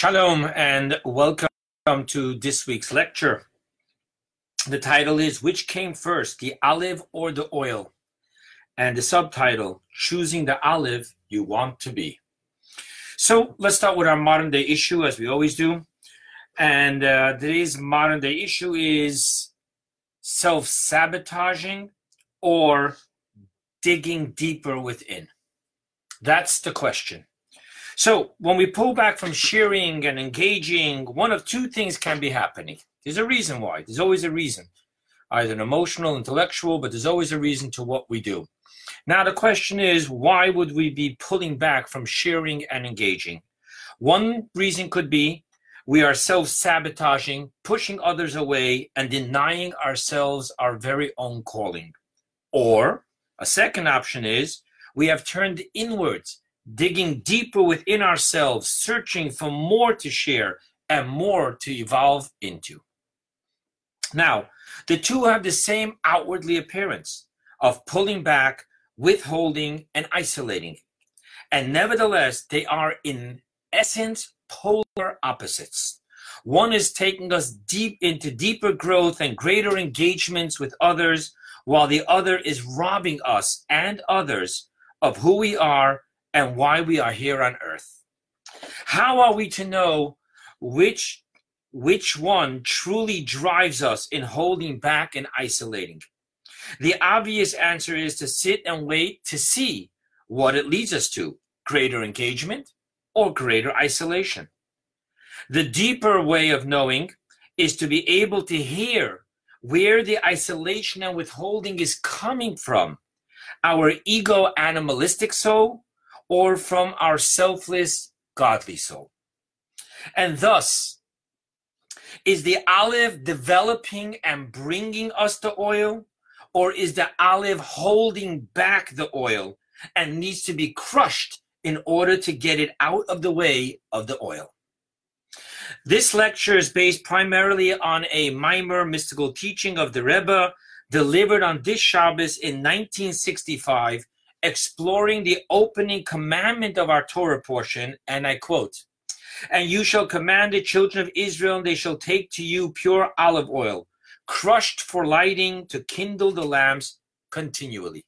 Shalom and welcome to this week's lecture. The title is Which Came First, the Olive or the Oil? And the subtitle, Choosing the Olive You Want to Be. So let's start with our modern day issue as we always do. And uh, today's modern day issue is self sabotaging or digging deeper within. That's the question. So when we pull back from sharing and engaging, one of two things can be happening. There's a reason why. There's always a reason, either an emotional, intellectual, but there's always a reason to what we do. Now the question is, why would we be pulling back from sharing and engaging? One reason could be we are self-sabotaging, pushing others away, and denying ourselves our very own calling. Or a second option is we have turned inwards digging deeper within ourselves, searching for more to share and more to evolve into. Now, the two have the same outwardly appearance of pulling back, withholding, and isolating. And nevertheless, they are in essence polar opposites. One is taking us deep into deeper growth and greater engagements with others, while the other is robbing us and others of who we are and why we are here on earth. How are we to know which which one truly drives us in holding back and isolating? The obvious answer is to sit and wait to see what it leads us to greater engagement or greater isolation. The deeper way of knowing is to be able to hear where the isolation and withholding is coming from our ego animalistic soul or from our selfless godly soul. And thus, is the olive developing and bringing us the oil, or is the olive holding back the oil and needs to be crushed in order to get it out of the way of the oil? This lecture is based primarily on a maamor mystical teaching of the Rebbe delivered on this Shabbos in 1965 exploring the opening commandment of our Torah portion, and I quote, And you shall command the children of Israel, and they shall take to you pure olive oil, crushed for lighting to kindle the lamps continually.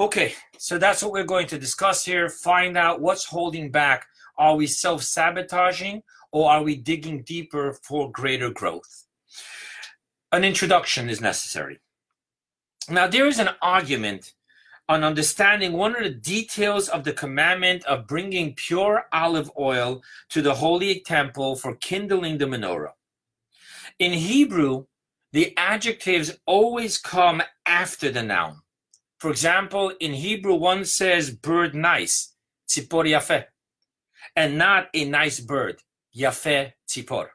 Okay, so that's what we're going to discuss here. Find out what's holding back. Are we self sabotaging or are we digging deeper for greater growth? An introduction is necessary. Now, there is an argument on understanding one of the details of the commandment of bringing pure olive oil to the holy temple for kindling the menorah. In Hebrew, the adjectives always come after the noun. For example, in Hebrew, one says bird nice, tzipor yafeh, and not a nice bird, yafeh tzipor.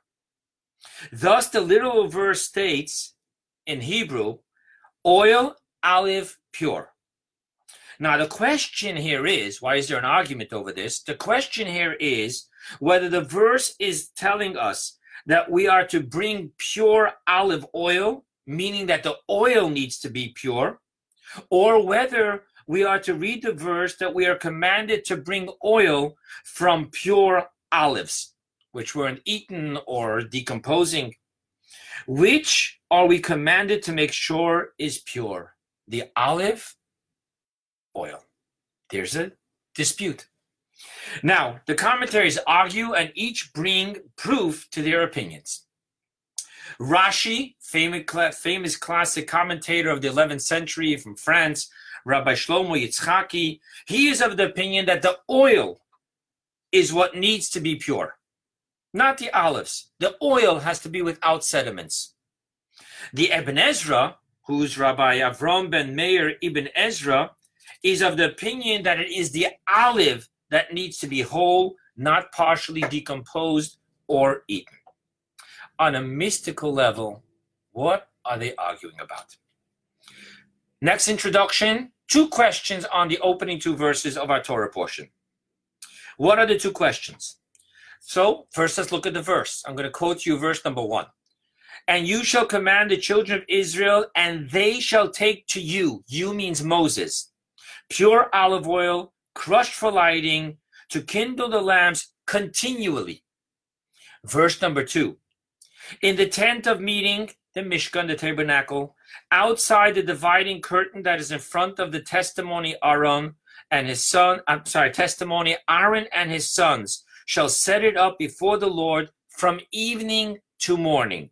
Thus, the literal verse states in Hebrew, oil, olive, pure. Now, the question here is why is there an argument over this? The question here is whether the verse is telling us that we are to bring pure olive oil, meaning that the oil needs to be pure, or whether we are to read the verse that we are commanded to bring oil from pure olives, which weren't eaten or decomposing. Which are we commanded to make sure is pure? The olive oil. There's a dispute. Now, the commentaries argue and each bring proof to their opinions. Rashi, famous, famous classic commentator of the 11th century from France, Rabbi Shlomo Yitzchaki, he is of the opinion that the oil is what needs to be pure, not the olives. The oil has to be without sediments. The Ibn Ezra, who's Rabbi Avram ben Meir Ibn Ezra, is of the opinion that it is the olive that needs to be whole, not partially decomposed or eaten. On a mystical level, what are they arguing about? Next introduction two questions on the opening two verses of our Torah portion. What are the two questions? So, first, let's look at the verse. I'm going to quote you verse number one. And you shall command the children of Israel, and they shall take to you, you means Moses, pure olive oil, crushed for lighting, to kindle the lamps continually. Verse number two. In the tent of meeting, the Mishkan, the tabernacle, outside the dividing curtain that is in front of the testimony Aaron and his son, I'm sorry, testimony Aaron and his sons shall set it up before the Lord from evening to morning.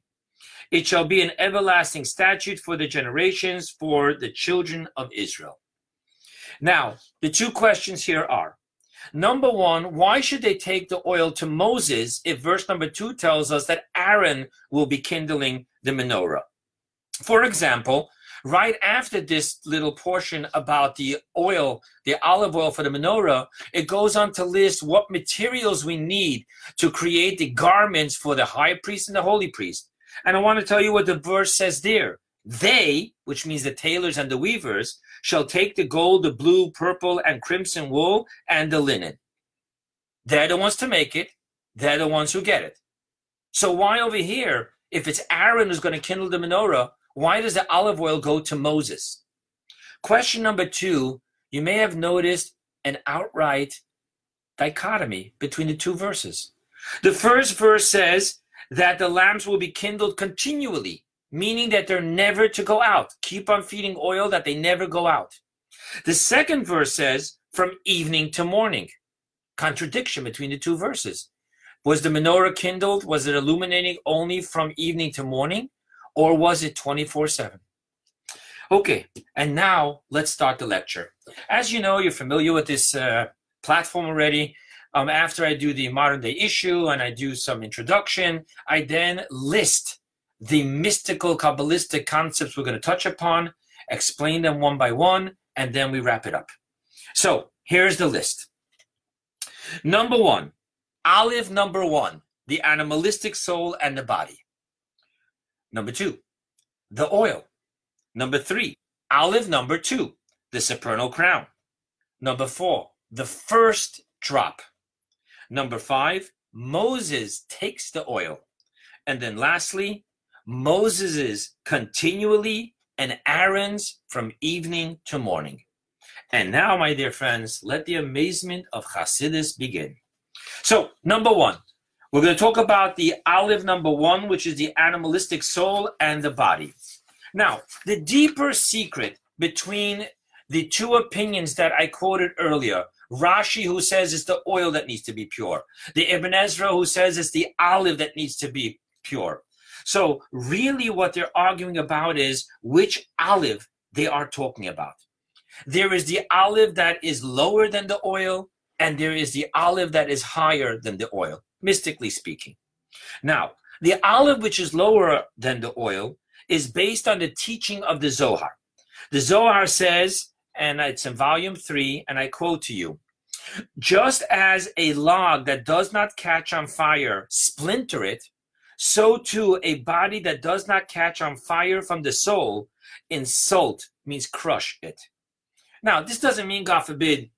It shall be an everlasting statute for the generations for the children of Israel. Now, the two questions here are number one, why should they take the oil to Moses if verse number two tells us that Aaron will be kindling the menorah? For example, right after this little portion about the oil, the olive oil for the menorah, it goes on to list what materials we need to create the garments for the high priest and the holy priest. And I want to tell you what the verse says there. They, which means the tailors and the weavers, shall take the gold, the blue, purple, and crimson wool and the linen. They're the ones to make it. They're the ones who get it. So why over here, if it's Aaron who's going to kindle the menorah, why does the olive oil go to Moses? Question number two, you may have noticed an outright dichotomy between the two verses. The first verse says that the lamps will be kindled continually meaning that they're never to go out. Keep on feeding oil that they never go out. The second verse says, from evening to morning. Contradiction between the two verses. Was the menorah kindled? Was it illuminating only from evening to morning? Or was it 24 7? Okay, and now let's start the lecture. As you know, you're familiar with this uh, platform already. Um, after I do the modern day issue and I do some introduction, I then list the mystical Kabbalistic concepts we're going to touch upon, explain them one by one, and then we wrap it up. So here's the list. Number one, olive number one, the animalistic soul and the body. Number two, the oil. Number three, olive number two, the supernal crown. Number four, the first drop. Number five, Moses takes the oil. And then lastly, Moses's continually and Aaron's from evening to morning. And now, my dear friends, let the amazement of Hasidus begin. So, number one, we're going to talk about the olive number one, which is the animalistic soul and the body. Now, the deeper secret between the two opinions that I quoted earlier Rashi, who says it's the oil that needs to be pure, the Ibn Ezra, who says it's the olive that needs to be pure. So, really, what they're arguing about is which olive they are talking about. There is the olive that is lower than the oil, and there is the olive that is higher than the oil, mystically speaking. Now, the olive which is lower than the oil is based on the teaching of the Zohar. The Zohar says, and it's in volume three, and I quote to you just as a log that does not catch on fire splinter it so too a body that does not catch on fire from the soul, insult means crush it. Now, this doesn't mean, God forbid,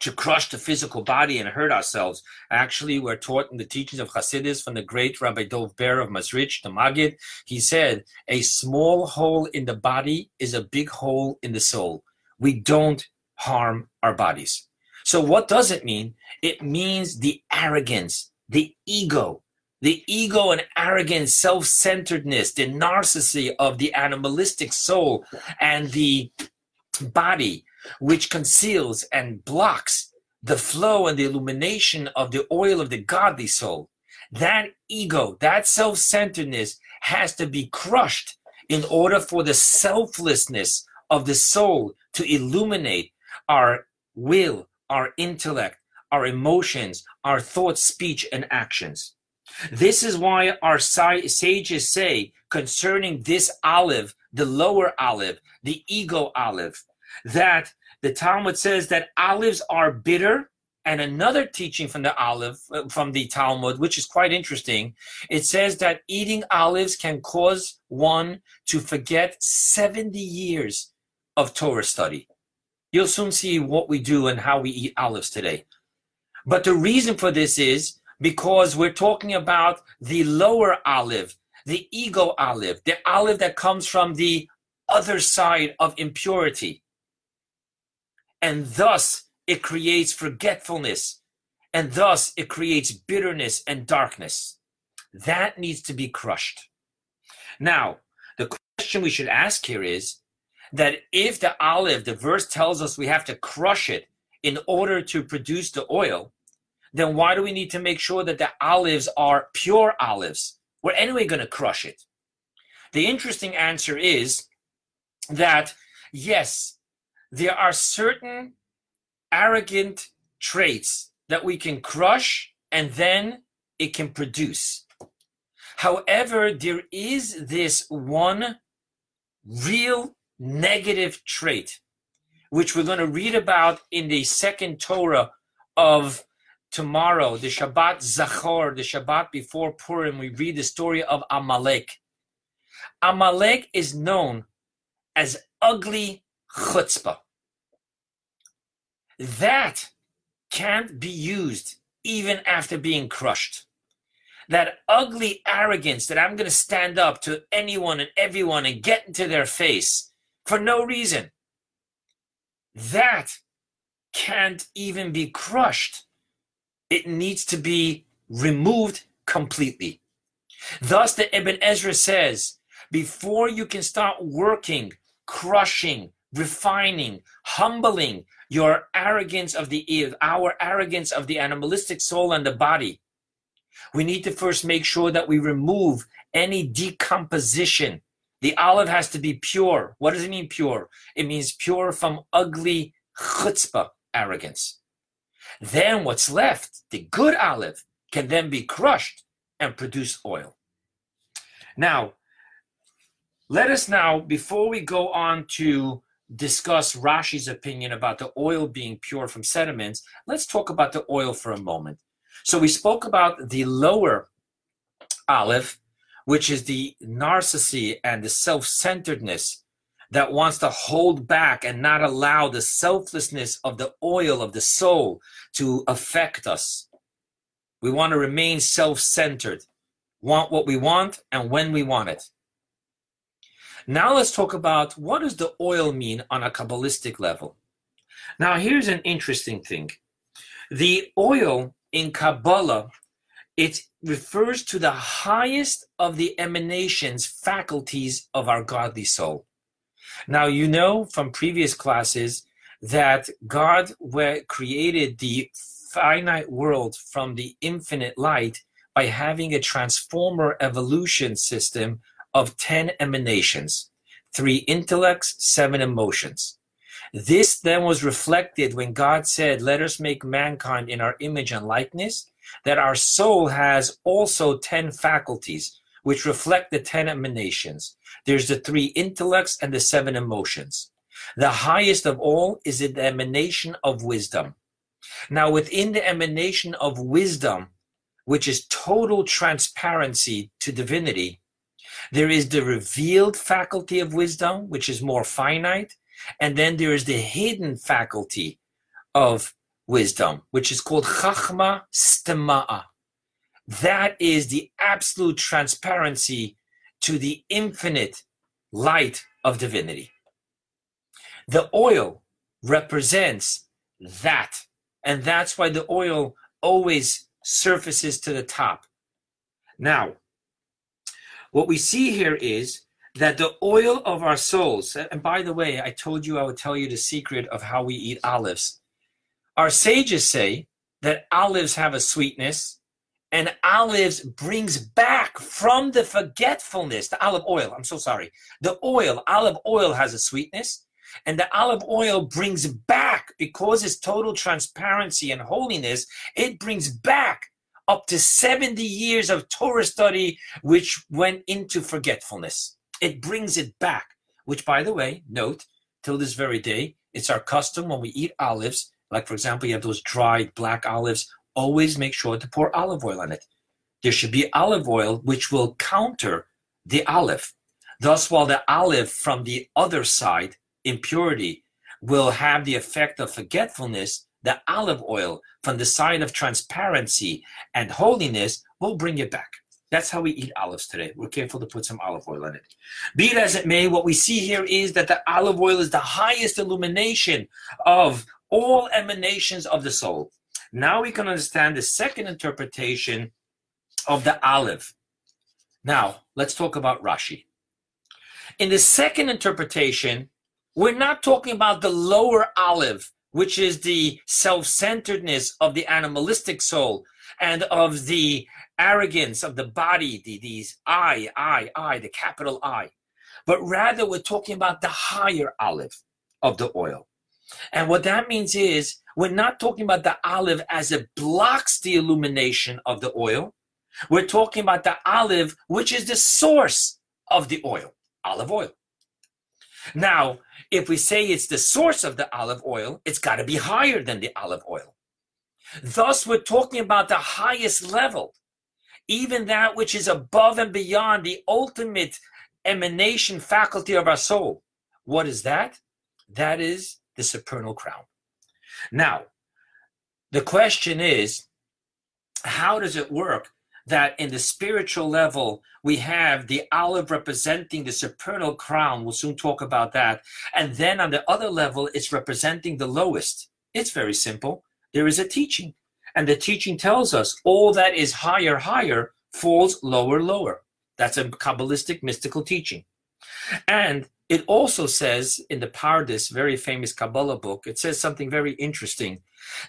to crush the physical body and hurt ourselves. Actually, we're taught in the teachings of Hasidus from the great Rabbi Dov Ber of Mezritch, the Maggid. He said, a small hole in the body is a big hole in the soul. We don't harm our bodies. So what does it mean? It means the arrogance, the ego, the ego and arrogant self-centeredness, the narcissism of the animalistic soul and the body, which conceals and blocks the flow and the illumination of the oil of the godly soul. That ego, that self-centeredness has to be crushed in order for the selflessness of the soul to illuminate our will, our intellect, our emotions, our thoughts, speech, and actions. This is why our sages say concerning this olive, the lower olive, the ego olive, that the Talmud says that olives are bitter. And another teaching from the olive, uh, from the Talmud, which is quite interesting, it says that eating olives can cause one to forget 70 years of Torah study. You'll soon see what we do and how we eat olives today. But the reason for this is because we're talking about the lower olive, the ego olive, the olive that comes from the other side of impurity. And thus it creates forgetfulness and thus it creates bitterness and darkness. That needs to be crushed. Now, the question we should ask here is that if the olive, the verse tells us we have to crush it in order to produce the oil, then why do we need to make sure that the olives are pure olives? We're anyway going to crush it. The interesting answer is that yes, there are certain arrogant traits that we can crush and then it can produce. However, there is this one real negative trait, which we're going to read about in the second Torah of tomorrow, the Shabbat Zachor, the Shabbat before Purim. We read the story of Amalek. Amalek is known as ugly chutzpah. That can't be used even after being crushed. That ugly arrogance that I'm going to stand up to anyone and everyone and get into their face for no reason. That can't even be crushed. It needs to be removed completely. Thus, the Ibn Ezra says, before you can start working, crushing, refining, humbling your arrogance of the our arrogance of the animalistic soul and the body, we need to first make sure that we remove any decomposition the olive has to be pure. What does it mean pure? It means pure from ugly chutzpah, arrogance. Then what's left, the good olive, can then be crushed and produce oil. Now, let us now, before we go on to discuss Rashi's opinion about the oil being pure from sediments, let's talk about the oil for a moment. So we spoke about the lower olive, which is the narcissism and the self centeredness that wants to hold back and not allow the selflessness of the oil of the soul to affect us. We want to remain self centered, want what we want and when we want it. Now let's talk about what does the oil mean on a Kabbalistic level. Now here's an interesting thing. The oil in Kabbalah it refers to the highest of the emanations, faculties of our godly soul. Now, you know from previous classes that God created the finite world from the infinite light by having a transformer evolution system of 10 emanations, three intellects, seven emotions. This then was reflected when God said, Let us make mankind in our image and likeness that our soul has also 10 faculties which reflect the 10 emanations. There's the three intellects and the seven emotions. The highest of all is the emanation of wisdom. Now, within the emanation of wisdom, which is total transparency to divinity, there is the revealed faculty of wisdom, which is more finite, and then there is the hidden faculty of wisdom, which is called Chachma Stema'a. That is the absolute transparency to the infinite light of divinity. The oil represents that. And that's why the oil always surfaces to the top. Now, what we see here is that the oil of our souls, and by the way, I told you I would tell you the secret of how we eat olives. Our sages say that olives have a sweetness, and olives brings back from the forgetfulness, the olive oil, I'm so sorry. The oil, olive oil has a sweetness, and the olive oil brings back, because it's total transparency and holiness, it brings back up to 70 years of Torah study, which went into forgetfulness. It brings it back, which, by the way, note, till this very day, it's our custom when we eat olives like, for example, you have those dried black olives, always make sure to pour olive oil on it. There should be olive oil which will counter the olive. Thus, while the olive from the other side, impurity, will have the effect of forgetfulness, the olive oil from the side of transparency and holiness will bring it back. That's how we eat olives today. We're careful to put some olive oil in it. Be it as it may, what we see here is that the olive oil is the highest illumination of all emanations of the soul. Now we can understand the second interpretation of the olive. Now, let's talk about Rashi. In the second interpretation, we're not talking about the lower olive, which is the self centeredness of the animalistic soul and of the arrogance of the body, the, these I, I, I, the capital I. But rather, we're talking about the higher olive of the oil. And what that means is we're not talking about the olive as it blocks the illumination of the oil. We're talking about the olive, which is the source of the oil, olive oil. Now, if we say it's the source of the olive oil, it's got to be higher than the olive oil. Thus, we're talking about the highest level, even that which is above and beyond the ultimate emanation faculty of our soul. What is that? That is the supernal crown. Now, the question is how does it work that in the spiritual level we have the olive representing the supernal crown? We'll soon talk about that. And then on the other level, it's representing the lowest. It's very simple. There is a teaching, and the teaching tells us all that is higher, higher falls lower, lower. That's a Kabbalistic mystical teaching. And it also says in the Pardes, very famous Kabbalah book, it says something very interesting.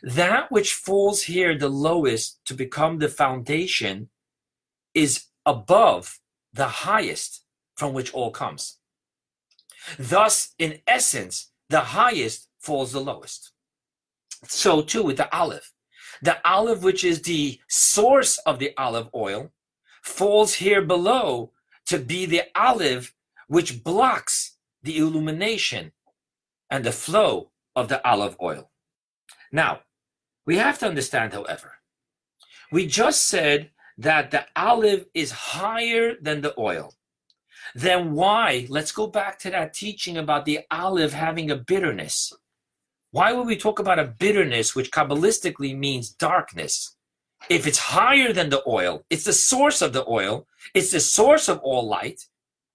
That which falls here the lowest to become the foundation is above the highest from which all comes. Thus, in essence, the highest falls the lowest. So too with the olive. The olive, which is the source of the olive oil, falls here below to be the olive which blocks the illumination and the flow of the olive oil. Now, we have to understand, however, we just said that the olive is higher than the oil. Then why? Let's go back to that teaching about the olive having a bitterness. Why would we talk about a bitterness, which Kabbalistically means darkness? If it's higher than the oil, it's the source of the oil, it's the source of all light,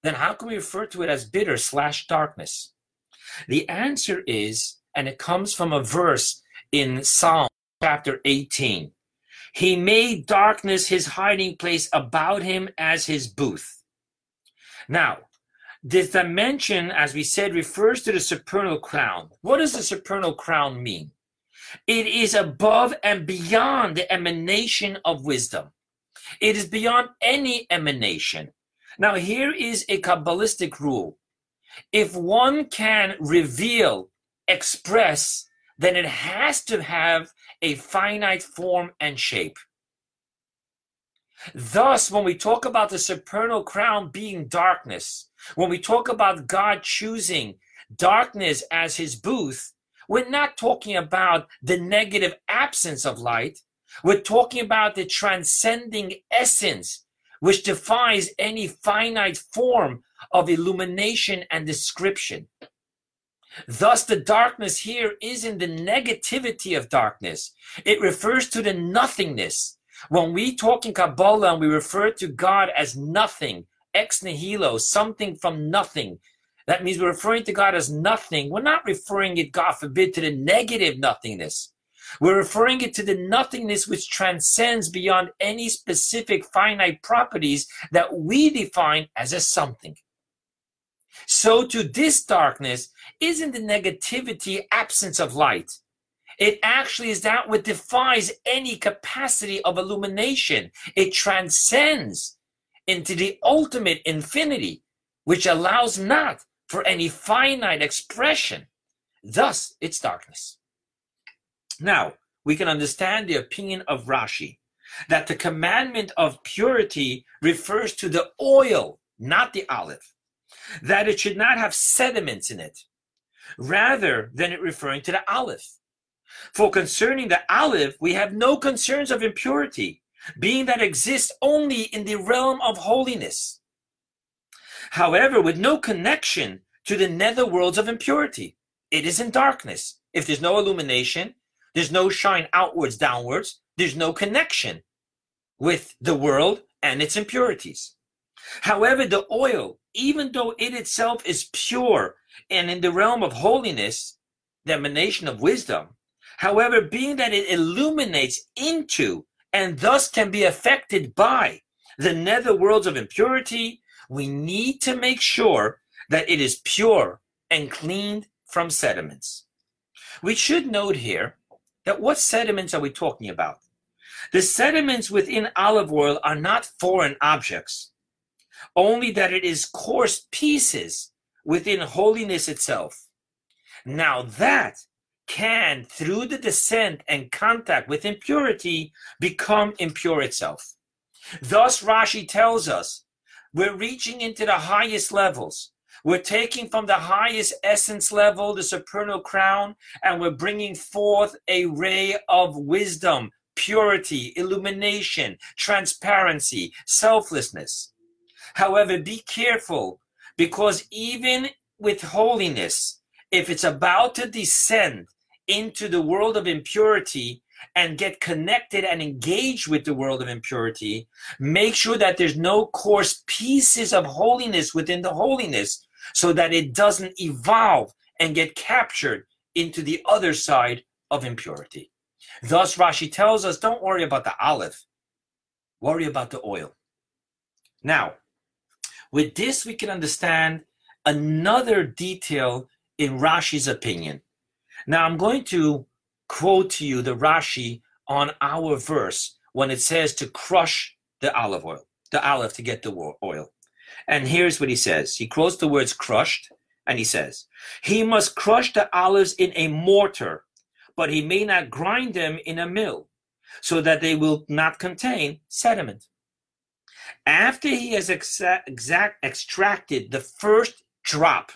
then how can we refer to it as bitter slash darkness? The answer is, and it comes from a verse in Psalm chapter 18. He made darkness his hiding place about him as his booth. Now, this dimension, as we said, refers to the supernal crown. What does the supernal crown mean? It is above and beyond the emanation of wisdom. It is beyond any emanation. Now, here is a Kabbalistic rule. If one can reveal, express, then it has to have a finite form and shape. Thus, when we talk about the supernal crown being darkness, when we talk about God choosing darkness as his booth, we're not talking about the negative absence of light. We're talking about the transcending essence which defies any finite form of illumination and description. Thus, the darkness here is in the negativity of darkness. It refers to the nothingness. When we talk in Kabbalah and we refer to God as nothing, ex nihilo, something from nothing, that means we're referring to God as nothing. We're not referring it, God forbid, to the negative nothingness. We're referring it to the nothingness which transcends beyond any specific finite properties that we define as a something. So, to this darkness isn't the negativity absence of light. It actually is that which defies any capacity of illumination. It transcends into the ultimate infinity, which allows not for any finite expression. Thus, it's darkness. Now, we can understand the opinion of Rashi that the commandment of purity refers to the oil, not the olive, that it should not have sediments in it, rather than it referring to the olive. For concerning the olive, we have no concerns of impurity, being that exists only in the realm of holiness. However, with no connection to the nether worlds of impurity, it is in darkness. If there's no illumination, there's no shine outwards, downwards. There's no connection with the world and its impurities. However, the oil, even though it itself is pure and in the realm of holiness, the emanation of wisdom, However, being that it illuminates into and thus can be affected by the nether worlds of impurity, we need to make sure that it is pure and cleaned from sediments. We should note here that what sediments are we talking about? The sediments within olive oil are not foreign objects, only that it is coarse pieces within holiness itself. Now that can, through the descent and contact with impurity, become impure itself. Thus, Rashi tells us we're reaching into the highest levels. We're taking from the highest essence level, the supernal crown, and we're bringing forth a ray of wisdom, purity, illumination, transparency, selflessness. However, be careful because even with holiness, if it's about to descend into the world of impurity and get connected and engage with the world of impurity, make sure that there's no coarse pieces of holiness within the holiness so that it doesn't evolve and get captured into the other side of impurity. Thus, Rashi tells us don't worry about the olive, worry about the oil. Now, with this, we can understand another detail in Rashi's opinion. Now, I'm going to quote to you the Rashi on our verse when it says to crush the olive oil, the olive to get the oil. And here's what he says. He quotes the words crushed, and he says, He must crush the olives in a mortar, but he may not grind them in a mill, so that they will not contain sediment. After he has exa- exact, extracted the first drop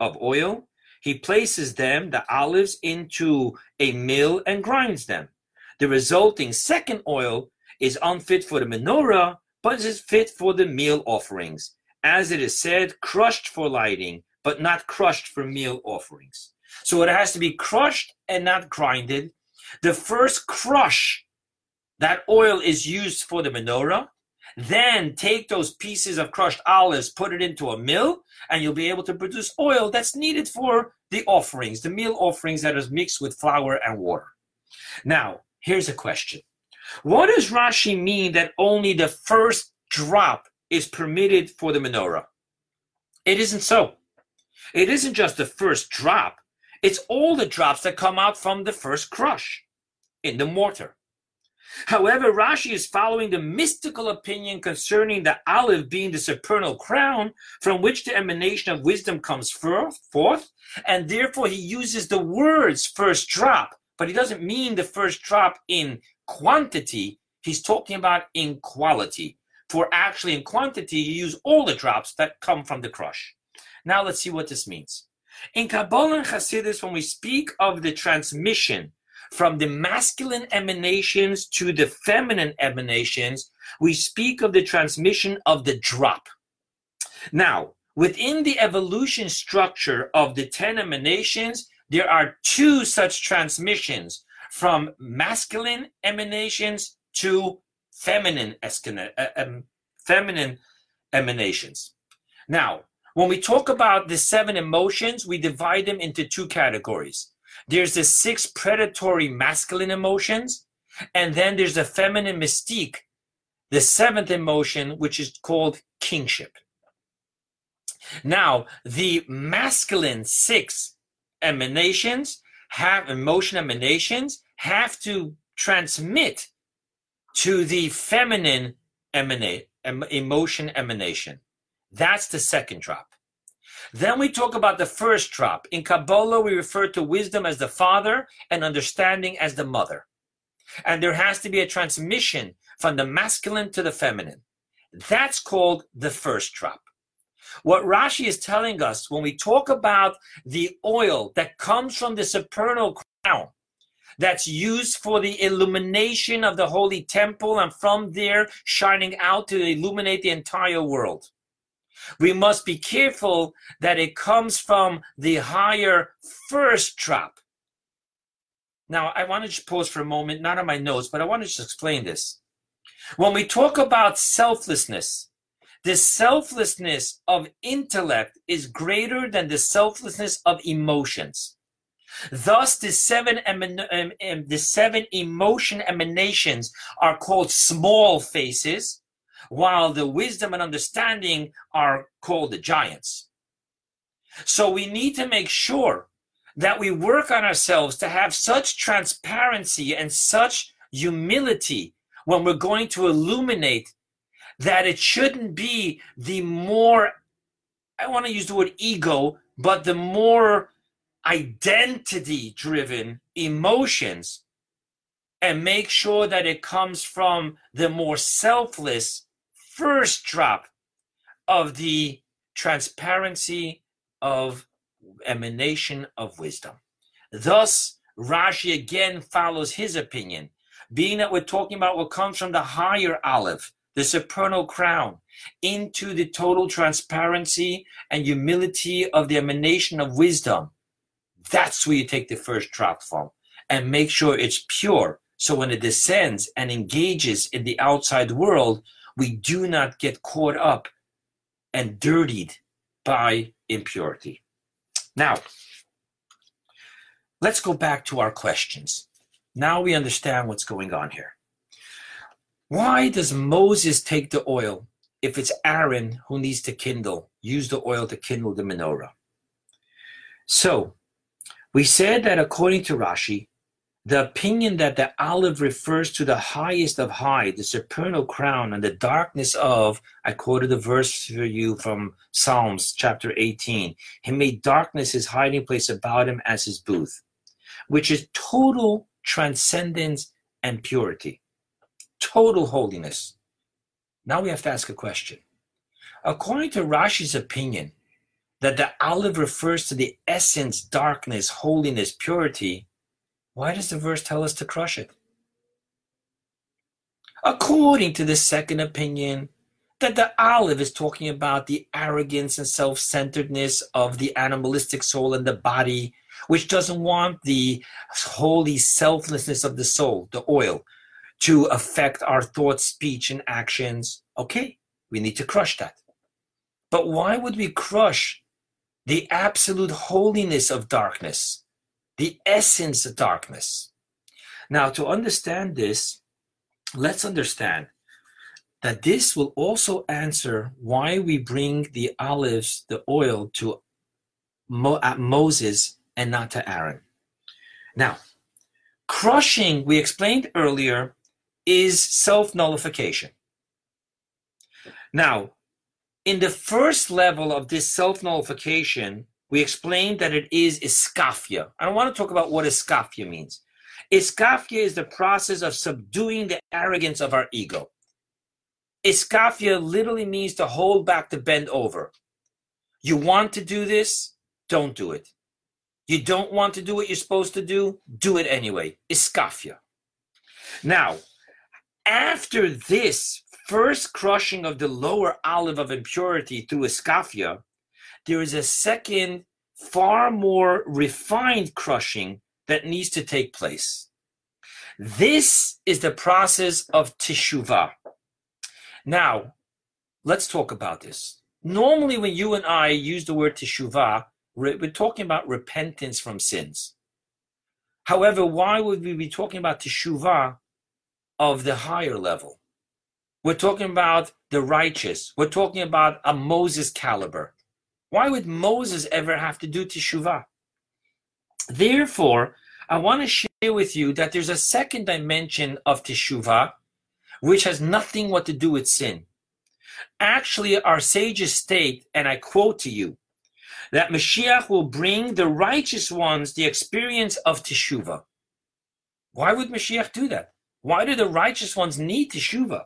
of oil, he places them, the olives, into a mill and grinds them. The resulting second oil is unfit for the menorah, but is fit for the meal offerings. As it is said, crushed for lighting, but not crushed for meal offerings. So it has to be crushed and not grinded. The first crush, that oil is used for the menorah. Then take those pieces of crushed olives, put it into a mill, and you'll be able to produce oil that's needed for the offerings, the meal offerings that is mixed with flour and water. Now, here's a question. What does Rashi mean that only the first drop is permitted for the menorah? It isn't so. It isn't just the first drop, it's all the drops that come out from the first crush in the mortar. However, Rashi is following the mystical opinion concerning the olive being the supernal crown from which the emanation of wisdom comes forth, and therefore he uses the words first drop, but he doesn't mean the first drop in quantity, he's talking about in quality. For actually, in quantity, you use all the drops that come from the crush. Now let's see what this means. In Kabbalah and Hasidus, when we speak of the transmission from the masculine emanations to the feminine emanations, we speak of the transmission of the drop. Now, within the evolution structure of the 10 emanations, there are two such transmissions from masculine emanations to feminine, uh, um, feminine emanations. Now, when we talk about the seven emotions, we divide them into two categories there's the six predatory masculine emotions, and then there's the feminine mystique, the seventh emotion, which is called kingship. Now, the masculine six emanations have emotion emanations have to transmit to the feminine emanate, emotion emanation. That's the second drop. Then we talk about the first drop. In Kabbalah, we refer to wisdom as the father and understanding as the mother. And there has to be a transmission from the masculine to the feminine. That's called the first drop. What Rashi is telling us when we talk about the oil that comes from the supernal crown, that's used for the illumination of the holy temple and from there shining out to illuminate the entire world. We must be careful that it comes from the higher first drop. Now, I want to just pause for a moment, not on my notes, but I want to just explain this. When we talk about selflessness, the selflessness of intellect is greater than the selflessness of emotions. Thus, the seven, eman- um, um, the seven emotion emanations are called small faces, while the wisdom and understanding are called the giants. So we need to make sure that we work on ourselves to have such transparency and such humility when we're going to illuminate that it shouldn't be the more, I want to use the word ego, but the more identity driven emotions and make sure that it comes from the more selfless first drop of the transparency of emanation of wisdom. Thus, Rashi again follows his opinion, being that we're talking about what comes from the higher olive, the supernal crown, into the total transparency and humility of the emanation of wisdom. That's where you take the first drop from and make sure it's pure. So when it descends and engages in the outside world, we do not get caught up and dirtied by impurity. Now, let's go back to our questions. Now we understand what's going on here. Why does Moses take the oil if it's Aaron who needs to kindle, use the oil to kindle the menorah? So, we said that according to Rashi, the opinion that the olive refers to the highest of high, the supernal crown, and the darkness of, I quoted a verse for you from Psalms chapter 18. He made darkness his hiding place about him as his booth, which is total transcendence and purity, total holiness. Now we have to ask a question. According to Rashi's opinion, that the olive refers to the essence, darkness, holiness, purity, why does the verse tell us to crush it? According to the second opinion, that the olive is talking about the arrogance and self centeredness of the animalistic soul and the body, which doesn't want the holy selflessness of the soul, the oil, to affect our thoughts, speech, and actions. Okay, we need to crush that. But why would we crush the absolute holiness of darkness, the essence of darkness. Now, to understand this, let's understand that this will also answer why we bring the olives, the oil, to Mo- Moses and not to Aaron. Now, crushing, we explained earlier, is self nullification. Now, in the first level of this self nullification, we explained that it is iskafia. I want to talk about what iskafia means. Iskafia is the process of subduing the arrogance of our ego. Iskafia literally means to hold back, to bend over. You want to do this, don't do it. You don't want to do what you're supposed to do, do it anyway. Iskafia. Now, after this first crushing of the lower olive of impurity through Iskafia, there is a second, far more refined crushing that needs to take place. This is the process of teshuvah. Now, let's talk about this. Normally, when you and I use the word teshuvah, we're talking about repentance from sins. However, why would we be talking about teshuvah of the higher level? We're talking about the righteous. We're talking about a Moses caliber. Why would Moses ever have to do teshuvah? Therefore, I want to share with you that there's a second dimension of teshuvah, which has nothing what to do with sin. Actually, our sages state, and I quote to you, that Mashiach will bring the righteous ones the experience of teshuvah. Why would Mashiach do that? Why do the righteous ones need teshuvah?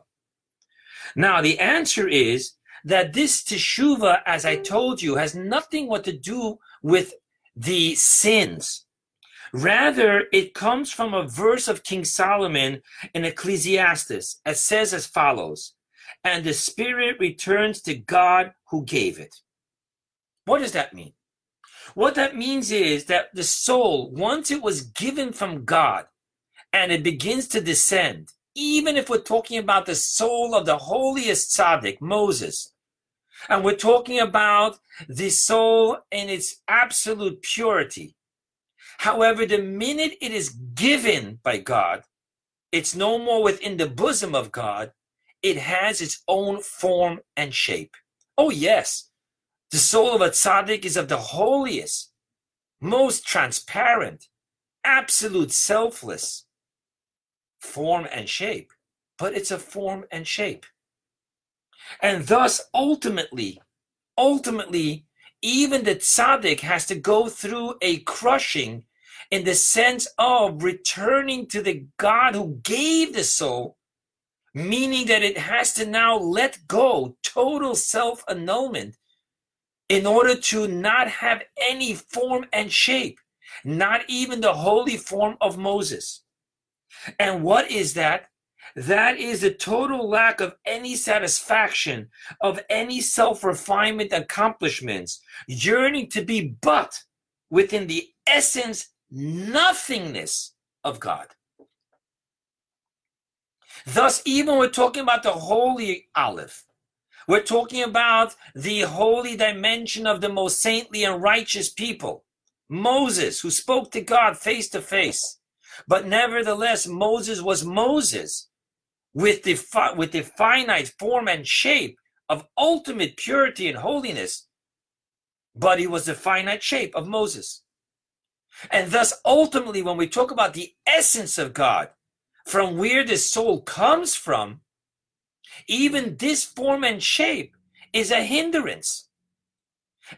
Now, the answer is that this teshuva, as I told you, has nothing what to do with the sins. Rather, it comes from a verse of King Solomon in Ecclesiastes. It says as follows, and the spirit returns to God who gave it. What does that mean? What that means is that the soul, once it was given from God and it begins to descend, even if we're talking about the soul of the holiest tzaddik, Moses, and we're talking about the soul in its absolute purity, However, the minute it is given by God, it's no more within the bosom of God. It has its own form and shape. Oh, yes, the soul of a tzaddik is of the holiest, most transparent, absolute selfless form and shape, but it's a form and shape. And thus, ultimately, ultimately, even the tzaddik has to go through a crushing in the sense of returning to the God who gave the soul, meaning that it has to now let go, total self annulment, in order to not have any form and shape, not even the holy form of Moses. And what is that? That is the total lack of any satisfaction, of any self refinement accomplishments, yearning to be but within the essence, nothingness of God. Thus, even we're talking about the holy olive. we're talking about the holy dimension of the most saintly and righteous people, Moses, who spoke to God face to face. But nevertheless, Moses was Moses with the, fi- with the finite form and shape of ultimate purity and holiness, but he was the finite shape of Moses. And thus, ultimately, when we talk about the essence of God, from where the soul comes from, even this form and shape is a hindrance.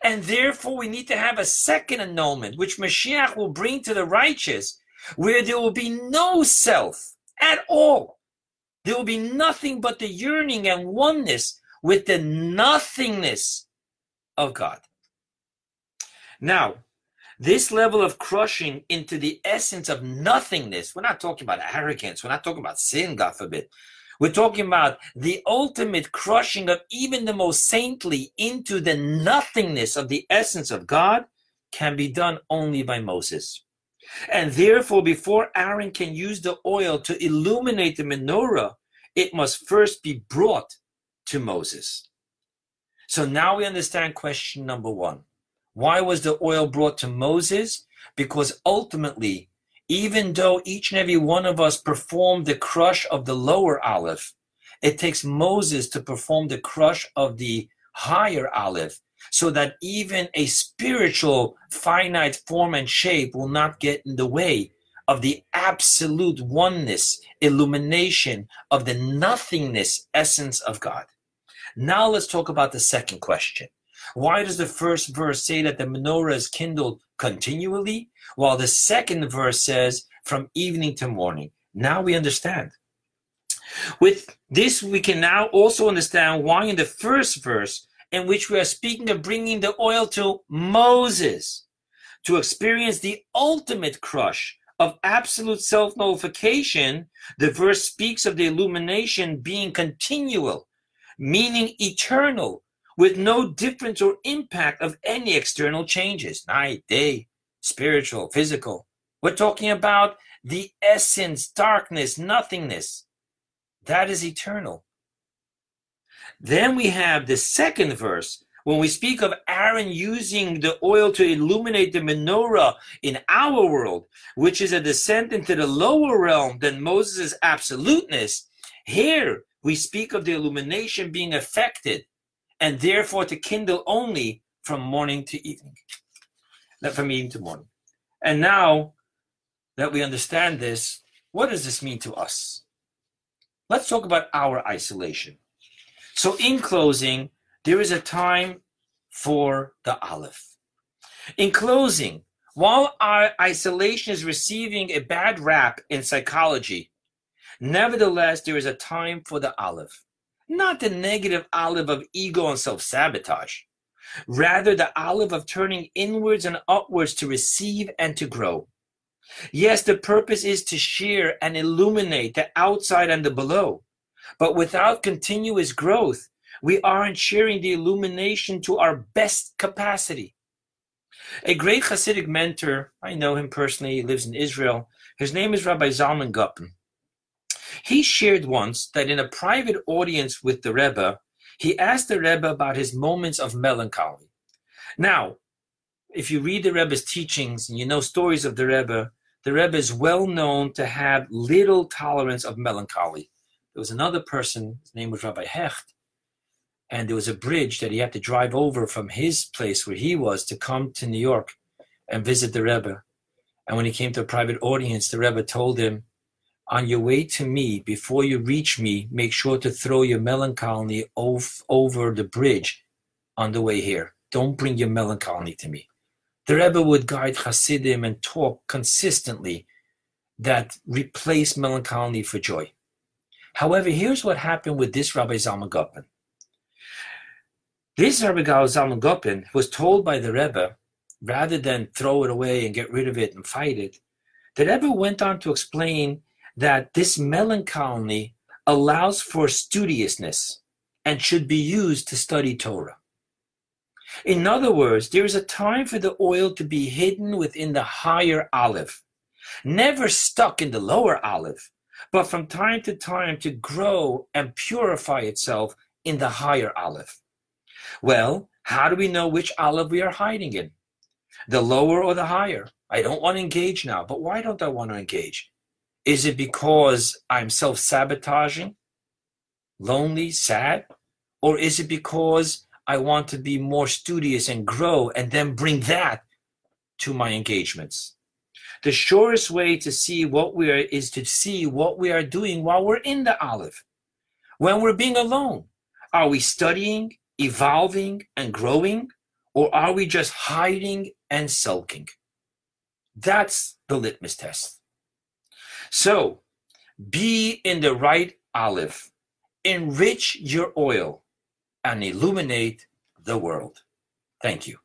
And therefore, we need to have a second annulment, which Mashiach will bring to the righteous, where there will be no self at all. There will be nothing but the yearning and oneness with the nothingness of God. Now, this level of crushing into the essence of nothingness, we're not talking about arrogance, we're not talking about sin, God forbid. We're talking about the ultimate crushing of even the most saintly into the nothingness of the essence of God can be done only by Moses. And therefore, before Aaron can use the oil to illuminate the menorah, it must first be brought to Moses. So now we understand question number one. Why was the oil brought to Moses? Because ultimately, even though each and every one of us performed the crush of the lower Aleph, it takes Moses to perform the crush of the higher Aleph so that even a spiritual finite form and shape will not get in the way of the absolute oneness, illumination of the nothingness essence of God. Now let's talk about the second question. Why does the first verse say that the menorah is kindled continually, while the second verse says from evening to morning? Now we understand. With this, we can now also understand why in the first verse, in which we are speaking of bringing the oil to Moses to experience the ultimate crush of absolute self nullification, the verse speaks of the illumination being continual, meaning eternal, with no difference or impact of any external changes night, day, spiritual, physical. We're talking about the essence, darkness, nothingness. That is eternal. Then we have the second verse when we speak of Aaron using the oil to illuminate the menorah in our world, which is a descent into the lower realm than Moses' absoluteness, here we speak of the illumination being affected and therefore to kindle only from morning to evening, not from evening to morning. And now that we understand this, what does this mean to us? Let's talk about our isolation. So, in closing, there is a time for the Aleph. In closing, while our isolation is receiving a bad rap in psychology, nevertheless, there is a time for the Aleph. Not the negative Aleph of ego and self sabotage, rather, the Aleph of turning inwards and upwards to receive and to grow. Yes, the purpose is to share and illuminate the outside and the below, but without continuous growth, we aren't sharing the illumination to our best capacity. A great Hasidic mentor, I know him personally, he lives in Israel. His name is Rabbi Zalman Gopin. He shared once that in a private audience with the Rebbe, he asked the Rebbe about his moments of melancholy. Now, if you read the Rebbe's teachings and you know stories of the Rebbe, the Rebbe is well known to have little tolerance of melancholy. There was another person, his name was Rabbi Hecht, and there was a bridge that he had to drive over from his place where he was to come to New York and visit the Rebbe. And when he came to a private audience, the Rebbe told him, On your way to me, before you reach me, make sure to throw your melancholy over the bridge on the way here. Don't bring your melancholy to me. The Rebbe would guide Hasidim and talk consistently that replace melancholy for joy. However, here's what happened with this Rabbi Zalman Gopin. This Rabbi Zalman Gopin was told by the Rebbe, rather than throw it away and get rid of it and fight it, the Rebbe went on to explain that this melancholy allows for studiousness and should be used to study Torah. In other words, there is a time for the oil to be hidden within the higher olive, never stuck in the lower olive, but from time to time to grow and purify itself in the higher olive. Well, how do we know which olive we are hiding in? The lower or the higher? I don't want to engage now, but why don't I want to engage? Is it because I'm self sabotaging, lonely, sad? Or is it because I want to be more studious and grow and then bring that to my engagements? The surest way to see what we are is to see what we are doing while we're in the olive. When we're being alone, are we studying evolving and growing, or are we just hiding and sulking? That's the litmus test. So, be in the right olive, enrich your oil, and illuminate the world. Thank you.